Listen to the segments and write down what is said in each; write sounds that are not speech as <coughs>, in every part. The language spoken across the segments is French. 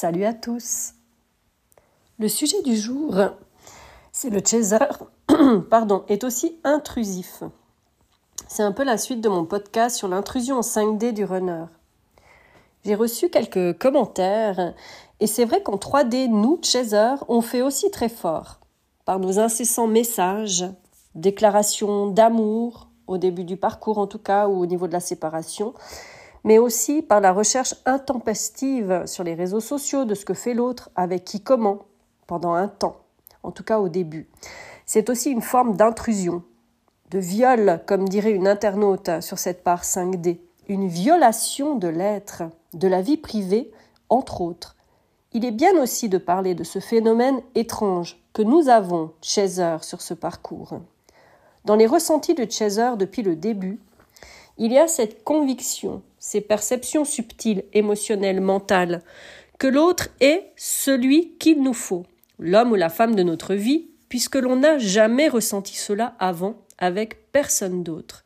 Salut à tous. Le sujet du jour, c'est le chaser, <coughs> pardon, est aussi intrusif. C'est un peu la suite de mon podcast sur l'intrusion en 5D du runner. J'ai reçu quelques commentaires et c'est vrai qu'en 3D, nous, chasers, on fait aussi très fort par nos incessants messages, déclarations d'amour, au début du parcours en tout cas, ou au niveau de la séparation, mais aussi par la recherche intempestive sur les réseaux sociaux de ce que fait l'autre, avec qui comment, pendant un temps, en tout cas au début. C'est aussi une forme d'intrusion, de viol, comme dirait une internaute sur cette part 5D, une violation de l'être, de la vie privée, entre autres. Il est bien aussi de parler de ce phénomène étrange que nous avons, Chaser, sur ce parcours. Dans les ressentis de Chaser depuis le début, il y a cette conviction, ces perceptions subtiles, émotionnelles, mentales, que l'autre est celui qu'il nous faut, l'homme ou la femme de notre vie, puisque l'on n'a jamais ressenti cela avant avec personne d'autre.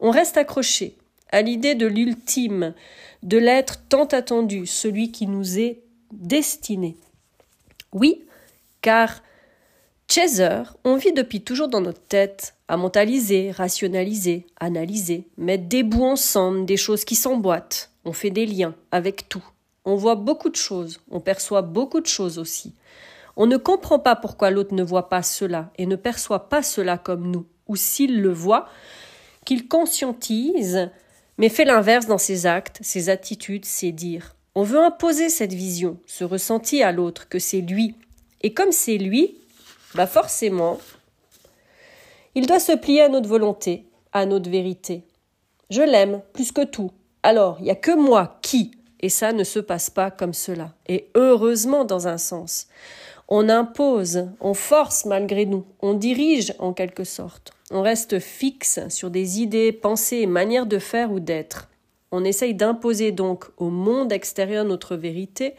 On reste accroché à l'idée de l'ultime, de l'être tant attendu, celui qui nous est destiné. Oui, car Chaser, on vit depuis toujours dans notre tête à mentaliser, rationaliser, analyser, mettre des bouts ensemble, des choses qui s'emboîtent. On fait des liens avec tout. On voit beaucoup de choses, on perçoit beaucoup de choses aussi. On ne comprend pas pourquoi l'autre ne voit pas cela et ne perçoit pas cela comme nous, ou s'il le voit, qu'il conscientise, mais fait l'inverse dans ses actes, ses attitudes, ses dires. On veut imposer cette vision, ce ressenti à l'autre que c'est lui. Et comme c'est lui, bah forcément, il doit se plier à notre volonté, à notre vérité. Je l'aime plus que tout. Alors, il n'y a que moi qui, et ça ne se passe pas comme cela. Et heureusement dans un sens. On impose, on force malgré nous, on dirige en quelque sorte. On reste fixe sur des idées, pensées manières de faire ou d'être. On essaye d'imposer donc au monde extérieur notre vérité,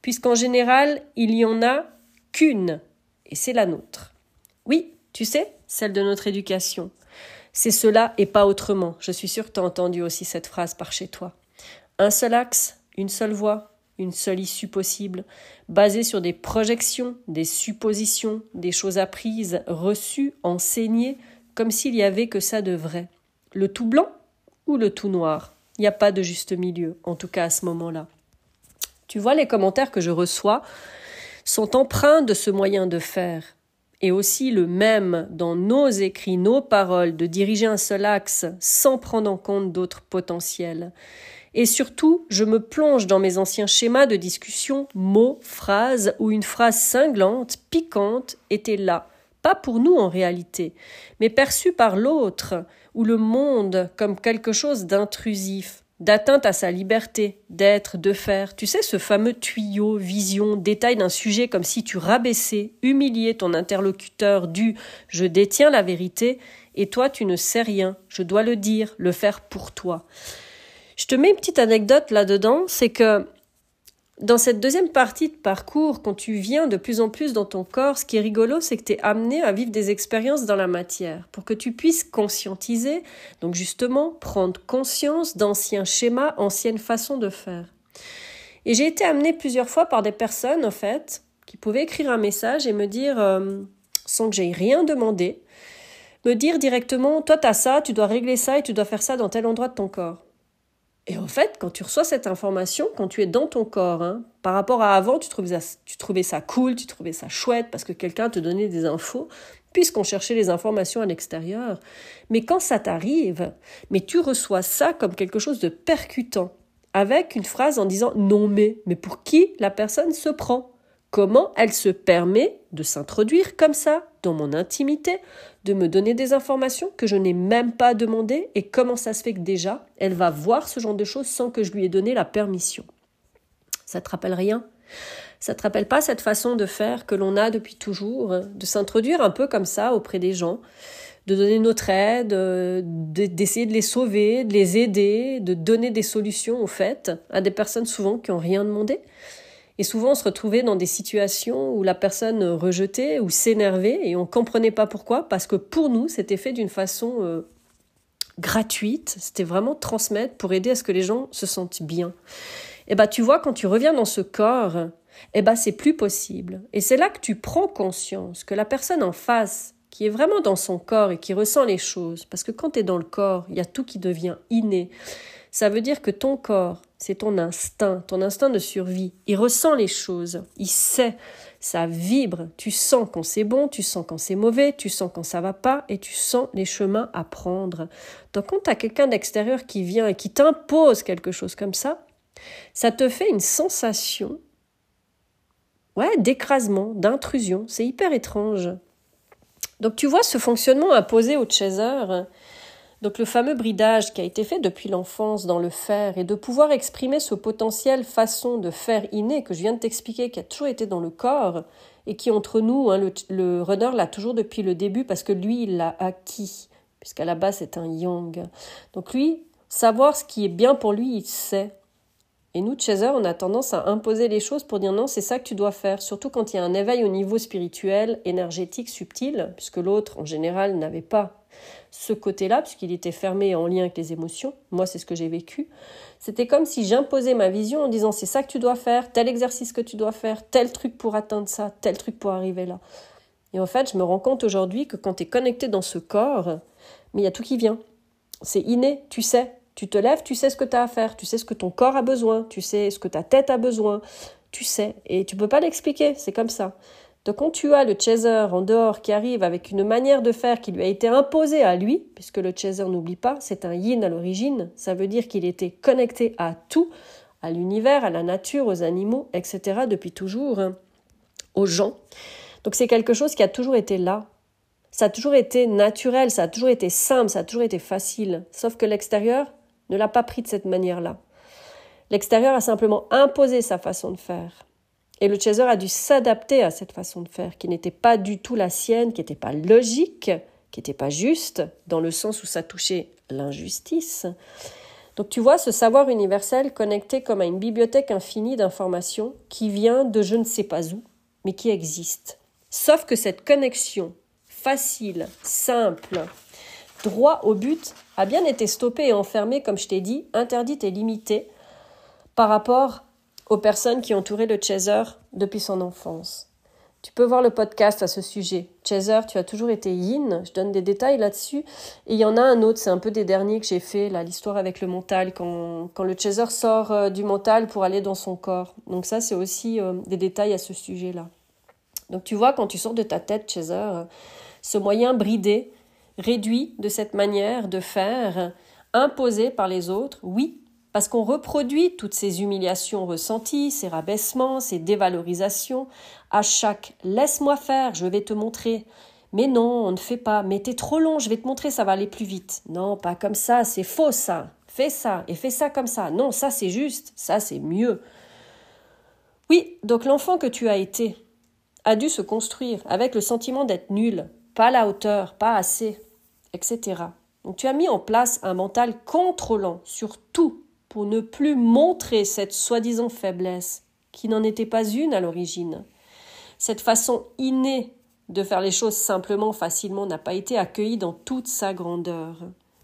puisqu'en général, il n'y en a qu'une c'est la nôtre. Oui, tu sais, celle de notre éducation. C'est cela et pas autrement. Je suis sûre que tu as entendu aussi cette phrase par chez toi. Un seul axe, une seule voie, une seule issue possible, basée sur des projections, des suppositions, des choses apprises, reçues, enseignées, comme s'il y avait que ça de vrai. Le tout blanc ou le tout noir? Il n'y a pas de juste milieu, en tout cas à ce moment-là. Tu vois les commentaires que je reçois sont empreints de ce moyen de faire, et aussi le même dans nos écrits, nos paroles, de diriger un seul axe sans prendre en compte d'autres potentiels. Et surtout, je me plonge dans mes anciens schémas de discussion, mots, phrases, où une phrase cinglante, piquante, était là, pas pour nous en réalité, mais perçue par l'autre, ou le monde comme quelque chose d'intrusif, d'atteinte à sa liberté d'être, de faire. Tu sais, ce fameux tuyau, vision, détail d'un sujet comme si tu rabaissais, humiliais ton interlocuteur du je détiens la vérité et toi tu ne sais rien, je dois le dire, le faire pour toi. Je te mets une petite anecdote là-dedans, c'est que dans cette deuxième partie de parcours, quand tu viens de plus en plus dans ton corps, ce qui est rigolo, c'est que tu es amené à vivre des expériences dans la matière pour que tu puisses conscientiser, donc justement prendre conscience d'anciens schémas, anciennes façons de faire. Et j'ai été amenée plusieurs fois par des personnes, en fait, qui pouvaient écrire un message et me dire, euh, sans que j'aie rien demandé, me dire directement, toi t'as ça, tu dois régler ça et tu dois faire ça dans tel endroit de ton corps. Et en fait, quand tu reçois cette information, quand tu es dans ton corps, hein, par rapport à avant, tu trouvais, ça, tu trouvais ça cool, tu trouvais ça chouette parce que quelqu'un te donnait des infos, puisqu'on cherchait les informations à l'extérieur. Mais quand ça t'arrive, mais tu reçois ça comme quelque chose de percutant, avec une phrase en disant non mais, mais pour qui la personne se prend? Comment elle se permet de s'introduire comme ça? Dans mon intimité, de me donner des informations que je n'ai même pas demandées. Et comment ça se fait que déjà elle va voir ce genre de choses sans que je lui ai donné la permission? Ça te rappelle rien? Ça te rappelle pas cette façon de faire que l'on a depuis toujours, de s'introduire un peu comme ça auprès des gens, de donner notre aide, d'essayer de les sauver, de les aider, de donner des solutions au fait à des personnes souvent qui n'ont rien demandé? Et souvent, on se retrouvait dans des situations où la personne rejetait ou s'énervait et on ne comprenait pas pourquoi, parce que pour nous, c'était fait d'une façon euh, gratuite. C'était vraiment transmettre pour aider à ce que les gens se sentent bien. eh ben, tu vois, quand tu reviens dans ce corps, eh ben, c'est plus possible. Et c'est là que tu prends conscience que la personne en face, qui est vraiment dans son corps et qui ressent les choses, parce que quand tu es dans le corps, il y a tout qui devient inné. Ça veut dire que ton corps, c'est ton instinct, ton instinct de survie. Il ressent les choses, il sait, ça vibre. Tu sens quand c'est bon, tu sens quand c'est mauvais, tu sens quand ça va pas et tu sens les chemins à prendre. Donc quand tu as quelqu'un d'extérieur qui vient et qui t'impose quelque chose comme ça, ça te fait une sensation ouais, d'écrasement, d'intrusion. C'est hyper étrange. Donc tu vois ce fonctionnement imposé au chaser, donc le fameux bridage qui a été fait depuis l'enfance dans le faire et de pouvoir exprimer ce potentiel façon de faire inné que je viens de t'expliquer qui a toujours été dans le corps et qui entre nous, hein, le, le runner l'a toujours depuis le début parce que lui il l'a acquis puisqu'à la base c'est un yang. Donc lui, savoir ce qui est bien pour lui, il sait. Et nous, Chaser, on a tendance à imposer les choses pour dire non, c'est ça que tu dois faire, surtout quand il y a un éveil au niveau spirituel, énergétique, subtil, puisque l'autre, en général, n'avait pas ce côté-là, puisqu'il était fermé en lien avec les émotions. Moi, c'est ce que j'ai vécu. C'était comme si j'imposais ma vision en disant c'est ça que tu dois faire, tel exercice que tu dois faire, tel truc pour atteindre ça, tel truc pour arriver là. Et en fait, je me rends compte aujourd'hui que quand tu es connecté dans ce corps, mais il y a tout qui vient. C'est inné, tu sais, tu te lèves, tu sais ce que tu as à faire, tu sais ce que ton corps a besoin, tu sais ce que ta tête a besoin, tu sais, et tu peux pas l'expliquer, c'est comme ça. Donc quand tu as le chaser en dehors qui arrive avec une manière de faire qui lui a été imposée à lui, puisque le chaser n'oublie pas, c'est un yin à l'origine, ça veut dire qu'il était connecté à tout, à l'univers, à la nature, aux animaux, etc. depuis toujours, hein, aux gens. Donc c'est quelque chose qui a toujours été là. Ça a toujours été naturel, ça a toujours été simple, ça a toujours été facile. Sauf que l'extérieur, ne l'a pas pris de cette manière-là. L'extérieur a simplement imposé sa façon de faire. Et le chaser a dû s'adapter à cette façon de faire, qui n'était pas du tout la sienne, qui n'était pas logique, qui n'était pas juste, dans le sens où ça touchait l'injustice. Donc tu vois ce savoir universel connecté comme à une bibliothèque infinie d'informations qui vient de je ne sais pas où, mais qui existe. Sauf que cette connexion facile, simple, droit au but, a bien été stoppée et enfermée, comme je t'ai dit, interdite et limitée par rapport aux personnes qui entouraient le chaser depuis son enfance. Tu peux voir le podcast à ce sujet. Chaser, tu as toujours été yin. Je donne des détails là-dessus. Et il y en a un autre, c'est un peu des derniers que j'ai fait, là, l'histoire avec le mental, quand, quand le chaser sort euh, du mental pour aller dans son corps. Donc ça, c'est aussi euh, des détails à ce sujet-là. Donc tu vois, quand tu sors de ta tête, chaser, ce moyen bridé, réduit de cette manière de faire, imposé par les autres, oui, parce qu'on reproduit toutes ces humiliations ressenties, ces rabaissements, ces dévalorisations, à chaque laisse-moi faire, je vais te montrer. Mais non, on ne fait pas. Mais t'es trop long, je vais te montrer, ça va aller plus vite. Non, pas comme ça, c'est faux ça. Fais ça et fais ça comme ça. Non, ça c'est juste, ça c'est mieux. Oui, donc l'enfant que tu as été a dû se construire avec le sentiment d'être nul, pas la hauteur, pas assez, etc. Donc tu as mis en place un mental contrôlant sur tout pour ne plus montrer cette soi-disant faiblesse, qui n'en était pas une à l'origine. Cette façon innée de faire les choses simplement, facilement, n'a pas été accueillie dans toute sa grandeur.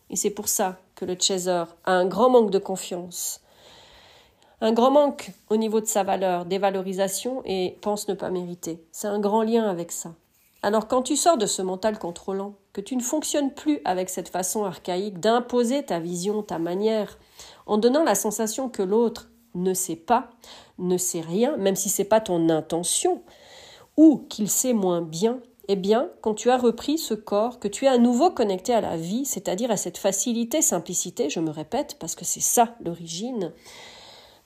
Et c'est pour ça que le chaser a un grand manque de confiance, un grand manque au niveau de sa valeur, dévalorisation et pense ne pas mériter. C'est un grand lien avec ça. Alors quand tu sors de ce mental contrôlant, que tu ne fonctionnes plus avec cette façon archaïque d'imposer ta vision, ta manière, en donnant la sensation que l'autre ne sait pas, ne sait rien, même si c'est pas ton intention, ou qu'il sait moins bien, eh bien, quand tu as repris ce corps, que tu es à nouveau connecté à la vie, c'est-à-dire à cette facilité, simplicité, je me répète, parce que c'est ça l'origine.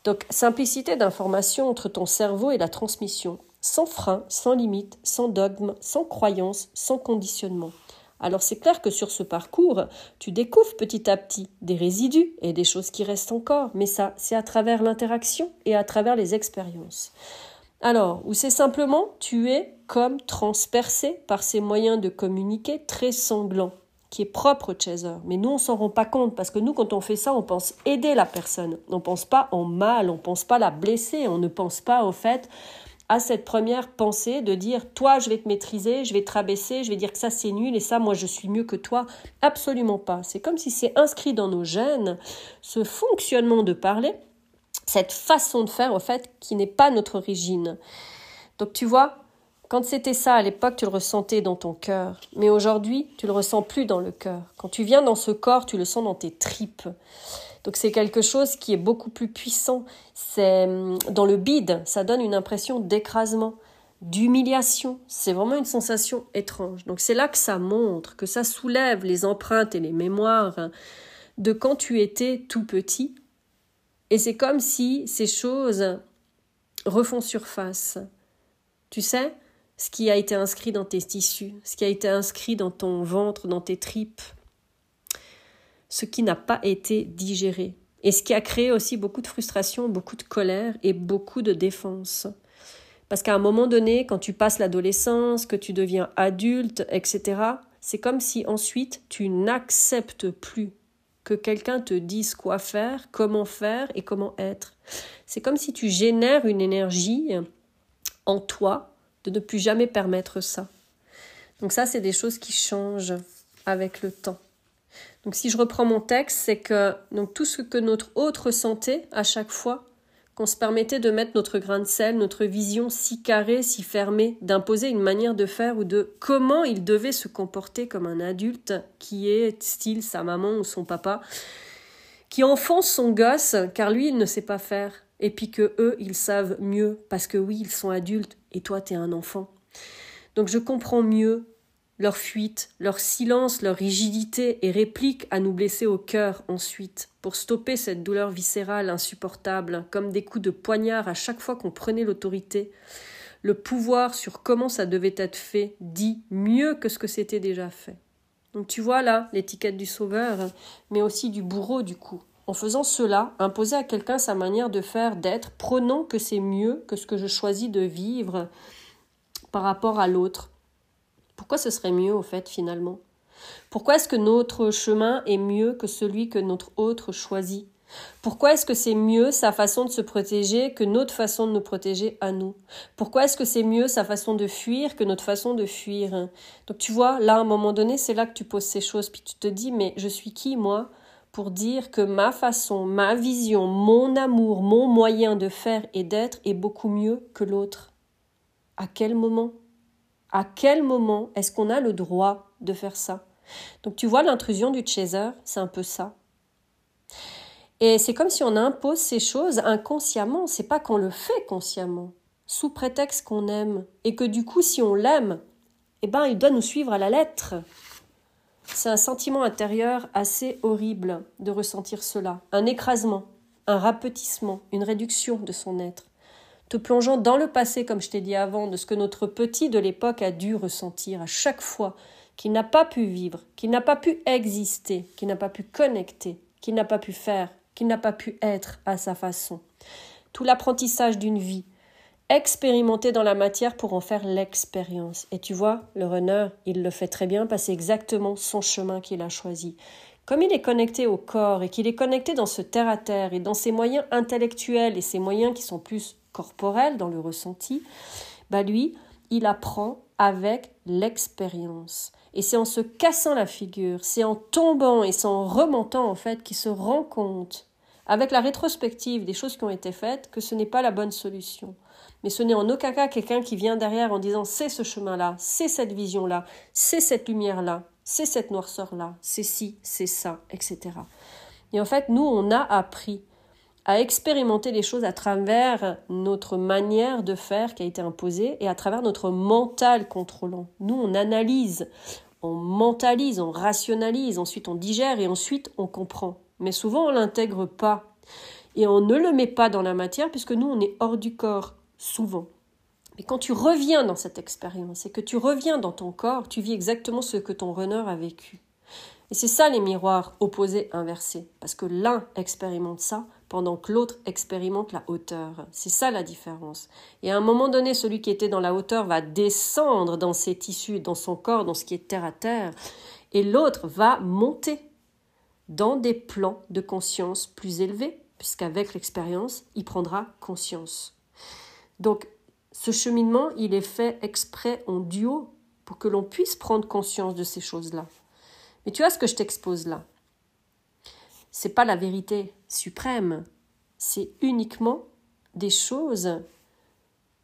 Donc, simplicité d'information entre ton cerveau et la transmission, sans frein, sans limite, sans dogme, sans croyance, sans conditionnement. Alors c'est clair que sur ce parcours, tu découvres petit à petit des résidus et des choses qui restent encore, mais ça, c'est à travers l'interaction et à travers les expériences. Alors, ou c'est simplement tu es comme transpercé par ces moyens de communiquer très sanglants, qui est propre au chaser. Mais nous, on s'en rend pas compte parce que nous, quand on fait ça, on pense aider la personne. On pense pas en mal, on pense pas la blesser, on ne pense pas au fait à cette première pensée de dire toi je vais te maîtriser, je vais te rabaisser, je vais dire que ça c'est nul et ça moi je suis mieux que toi. Absolument pas. C'est comme si c'est inscrit dans nos gènes ce fonctionnement de parler cette façon de faire, en fait, qui n'est pas notre origine. Donc tu vois, quand c'était ça à l'époque, tu le ressentais dans ton cœur. Mais aujourd'hui, tu le ressens plus dans le cœur. Quand tu viens dans ce corps, tu le sens dans tes tripes. Donc c'est quelque chose qui est beaucoup plus puissant. C'est hum, dans le bide, ça donne une impression d'écrasement, d'humiliation. C'est vraiment une sensation étrange. Donc c'est là que ça montre, que ça soulève les empreintes et les mémoires de quand tu étais tout petit. Et c'est comme si ces choses refont surface. Tu sais, ce qui a été inscrit dans tes tissus, ce qui a été inscrit dans ton ventre, dans tes tripes, ce qui n'a pas été digéré, et ce qui a créé aussi beaucoup de frustration, beaucoup de colère et beaucoup de défense. Parce qu'à un moment donné, quand tu passes l'adolescence, que tu deviens adulte, etc., c'est comme si ensuite tu n'acceptes plus que quelqu'un te dise quoi faire, comment faire et comment être. C'est comme si tu génères une énergie en toi de ne plus jamais permettre ça. Donc ça, c'est des choses qui changent avec le temps. Donc si je reprends mon texte, c'est que donc tout ce que notre hôte ressentait à chaque fois, qu'on se permettait de mettre notre grain de sel, notre vision si carrée, si fermée, d'imposer une manière de faire ou de comment il devait se comporter comme un adulte qui est style sa maman ou son papa, qui enfonce son gosse car lui il ne sait pas faire et puis que eux ils savent mieux parce que oui ils sont adultes et toi t'es un enfant. Donc je comprends mieux leur fuite, leur silence, leur rigidité et réplique à nous blesser au cœur ensuite, pour stopper cette douleur viscérale insupportable, comme des coups de poignard à chaque fois qu'on prenait l'autorité. Le pouvoir sur comment ça devait être fait dit mieux que ce que c'était déjà fait. Donc tu vois là l'étiquette du sauveur, mais aussi du bourreau du coup. En faisant cela, imposer à quelqu'un sa manière de faire, d'être, prenant que c'est mieux que ce que je choisis de vivre par rapport à l'autre. Pourquoi ce serait mieux au fait finalement? Pourquoi est-ce que notre chemin est mieux que celui que notre autre choisit? Pourquoi est-ce que c'est mieux sa façon de se protéger que notre façon de nous protéger à nous? Pourquoi est-ce que c'est mieux sa façon de fuir que notre façon de fuir? Donc tu vois, là à un moment donné, c'est là que tu poses ces choses, puis tu te dis, mais je suis qui moi pour dire que ma façon, ma vision, mon amour, mon moyen de faire et d'être est beaucoup mieux que l'autre? À quel moment? À quel moment est-ce qu'on a le droit de faire ça? Donc tu vois l'intrusion du chaser, c'est un peu ça. Et c'est comme si on impose ces choses inconsciemment, c'est pas qu'on le fait consciemment, sous prétexte qu'on aime. Et que du coup si on l'aime, eh ben il doit nous suivre à la lettre. C'est un sentiment intérieur assez horrible de ressentir cela, un écrasement, un rapetissement, une réduction de son être, te plongeant dans le passé, comme je t'ai dit avant, de ce que notre petit de l'époque a dû ressentir à chaque fois qu'il n'a pas pu vivre, qu'il n'a pas pu exister, qu'il n'a pas pu connecter, qu'il n'a pas pu faire, qu'il n'a pas pu être à sa façon. Tout l'apprentissage d'une vie, expérimenter dans la matière pour en faire l'expérience. Et tu vois, le runner, il le fait très bien parce c'est exactement son chemin qu'il a choisi. Comme il est connecté au corps et qu'il est connecté dans ce terre-à-terre et dans ses moyens intellectuels et ses moyens qui sont plus corporels dans le ressenti, bah lui, il apprend avec l'expérience. Et c'est en se cassant la figure, c'est en tombant et s'en remontant en fait qu'il se rend compte, avec la rétrospective des choses qui ont été faites, que ce n'est pas la bonne solution mais ce n'est en aucun cas quelqu'un qui vient derrière en disant c'est ce chemin-là, c'est cette vision-là, c'est cette lumière-là, c'est cette noirceur-là, c'est ci, c'est ça, etc. Et en fait, nous, on a appris à expérimenter les choses à travers notre manière de faire qui a été imposée et à travers notre mental contrôlant. Nous, on analyse, on mentalise, on rationalise, ensuite on digère et ensuite on comprend. Mais souvent, on l'intègre pas. Et on ne le met pas dans la matière puisque nous, on est hors du corps souvent. Mais quand tu reviens dans cette expérience et que tu reviens dans ton corps, tu vis exactement ce que ton runner a vécu. Et c'est ça les miroirs opposés inversés, parce que l'un expérimente ça pendant que l'autre expérimente la hauteur. C'est ça la différence. Et à un moment donné, celui qui était dans la hauteur va descendre dans ses tissus, dans son corps, dans ce qui est terre à terre, et l'autre va monter dans des plans de conscience plus élevés, puisqu'avec l'expérience, il prendra conscience. Donc, ce cheminement, il est fait exprès en duo pour que l'on puisse prendre conscience de ces choses-là. Mais tu vois ce que je t'expose là? C'est pas la vérité suprême. c'est uniquement des choses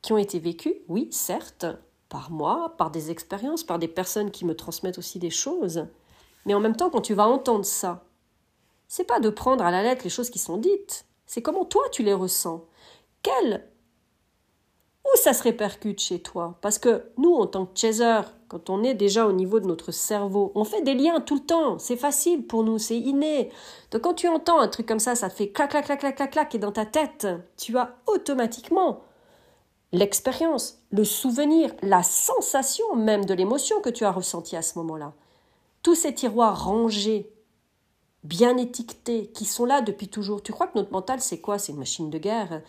qui ont été vécues, oui, certes, par moi, par des expériences, par des personnes qui me transmettent aussi des choses. Mais en même temps, quand tu vas entendre ça, c'est pas de prendre à la lettre les choses qui sont dites, c'est comment toi tu les ressens. Quel où ça se répercute chez toi? Parce que nous, en tant que chaser, quand on est déjà au niveau de notre cerveau, on fait des liens tout le temps. C'est facile pour nous, c'est inné. Donc quand tu entends un truc comme ça, ça fait clac, clac, clac, clac, clac, clac, et dans ta tête, tu as automatiquement l'expérience, le souvenir, la sensation même de l'émotion que tu as ressentie à ce moment-là. Tous ces tiroirs rangés, bien étiquetés, qui sont là depuis toujours. Tu crois que notre mental, c'est quoi? C'est une machine de guerre?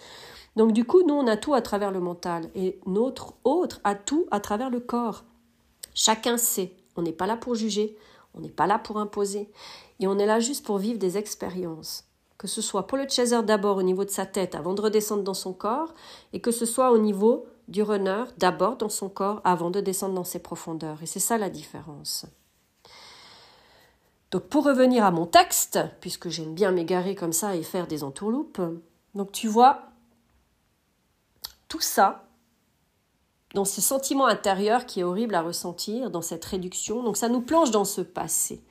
Donc du coup, nous, on a tout à travers le mental et notre autre a tout à travers le corps. Chacun sait. On n'est pas là pour juger, on n'est pas là pour imposer. Et on est là juste pour vivre des expériences. Que ce soit pour le chaser d'abord au niveau de sa tête avant de redescendre dans son corps, et que ce soit au niveau du runner d'abord dans son corps avant de descendre dans ses profondeurs. Et c'est ça la différence. Donc pour revenir à mon texte, puisque j'aime bien m'égarer comme ça et faire des entourloupes, donc tu vois, tout ça, dans ce sentiment intérieur qui est horrible à ressentir, dans cette réduction, donc ça nous plonge dans ce passé,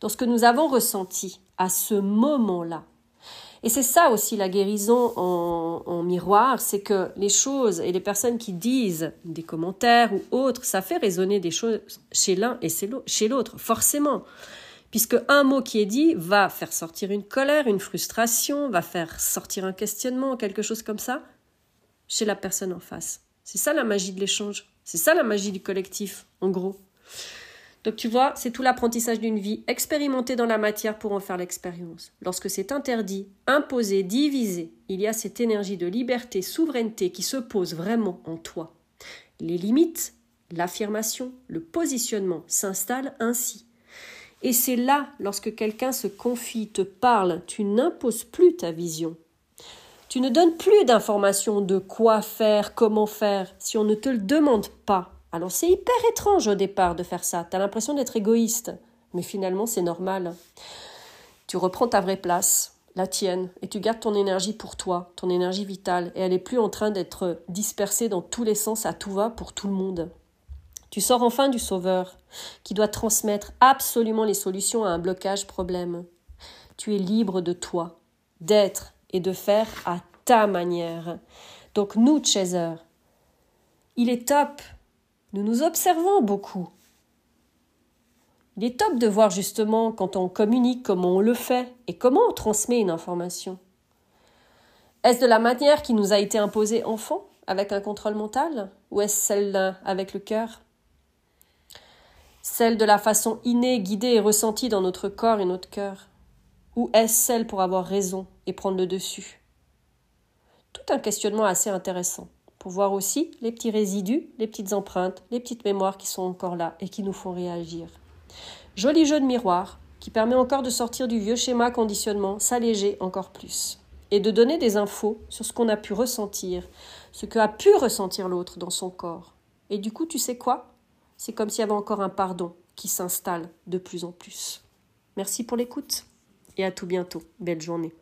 dans ce que nous avons ressenti à ce moment-là. Et c'est ça aussi la guérison en, miroir, c'est que les choses et les personnes qui disent des commentaires ou autres, ça fait résonner des choses chez l'un et chez l'autre, forcément. Puisque un mot qui est dit va faire sortir une colère, une frustration, va faire sortir un questionnement, quelque chose comme ça, chez la personne en face. C'est ça la magie de l'échange. C'est ça la magie du collectif, en gros. Donc tu vois, c'est tout l'apprentissage d'une vie, expérimentée dans la matière pour en faire l'expérience. Lorsque c'est interdit, imposé, divisé, il y a cette énergie de liberté, souveraineté qui se pose vraiment en toi. Les limites, l'affirmation, le positionnement s'installent ainsi. Et c'est là, lorsque quelqu'un se confie, te parle, tu n'imposes plus ta vision, tu ne donnes plus d'informations de quoi faire, comment faire, si on ne te le demande pas. Alors c'est hyper étrange au départ de faire ça. Tu as l'impression d'être égoïste. Mais finalement, c'est normal. Tu reprends ta vraie place, la tienne, et tu gardes ton énergie pour toi, ton énergie vitale, et elle n'est plus en train d'être dispersée dans tous les sens à tout va pour tout le monde. Tu sors enfin du sauveur, qui doit transmettre absolument les solutions à un blocage problème. Tu es libre de toi, d'être et de faire à ta manière. Donc nous, Chaser, il est top. Nous nous observons beaucoup. Il est top de voir justement quand on communique comment on le fait et comment on transmet une information. Est-ce de la manière qui nous a été imposée enfant, avec un contrôle mental, ou est-ce celle avec le cœur? Celle de la façon innée, guidée et ressentie dans notre corps et notre cœur Ou est-ce celle pour avoir raison? Et prendre le dessus Tout un questionnement assez intéressant pour voir aussi les petits résidus, les petites empreintes, les petites mémoires qui sont encore là et qui nous font réagir. Joli jeu de miroir qui permet encore de sortir du vieux schéma conditionnement, s'alléger encore plus et de donner des infos sur ce qu'on a pu ressentir, ce que a pu ressentir l'autre dans son corps. Et du coup, tu sais quoi? C'est comme s'il y avait encore un pardon qui s'installe de plus en plus. Merci pour l'écoute et à tout bientôt. Belle journée.